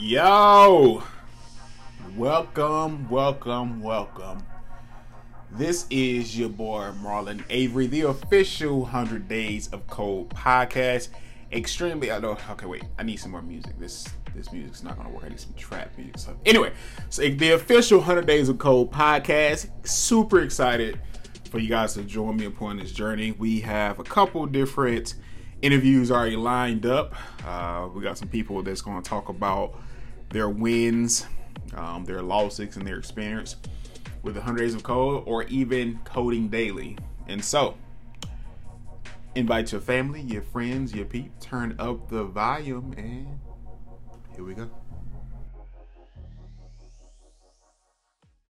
Yo, welcome, welcome, welcome. This is your boy Marlon Avery, the official 100 Days of Code podcast. Extremely, I know. Okay, wait, I need some more music. This this music's not gonna work. I need some trap music. So anyway, so the official 100 Days of Code podcast. Super excited for you guys to join me upon this journey. We have a couple different interviews already lined up. Uh, we got some people that's going to talk about their wins, um, their losses, and their experience with the 100 Days of Code or even coding daily. And so, invite your family, your friends, your peep, turn up the volume, and.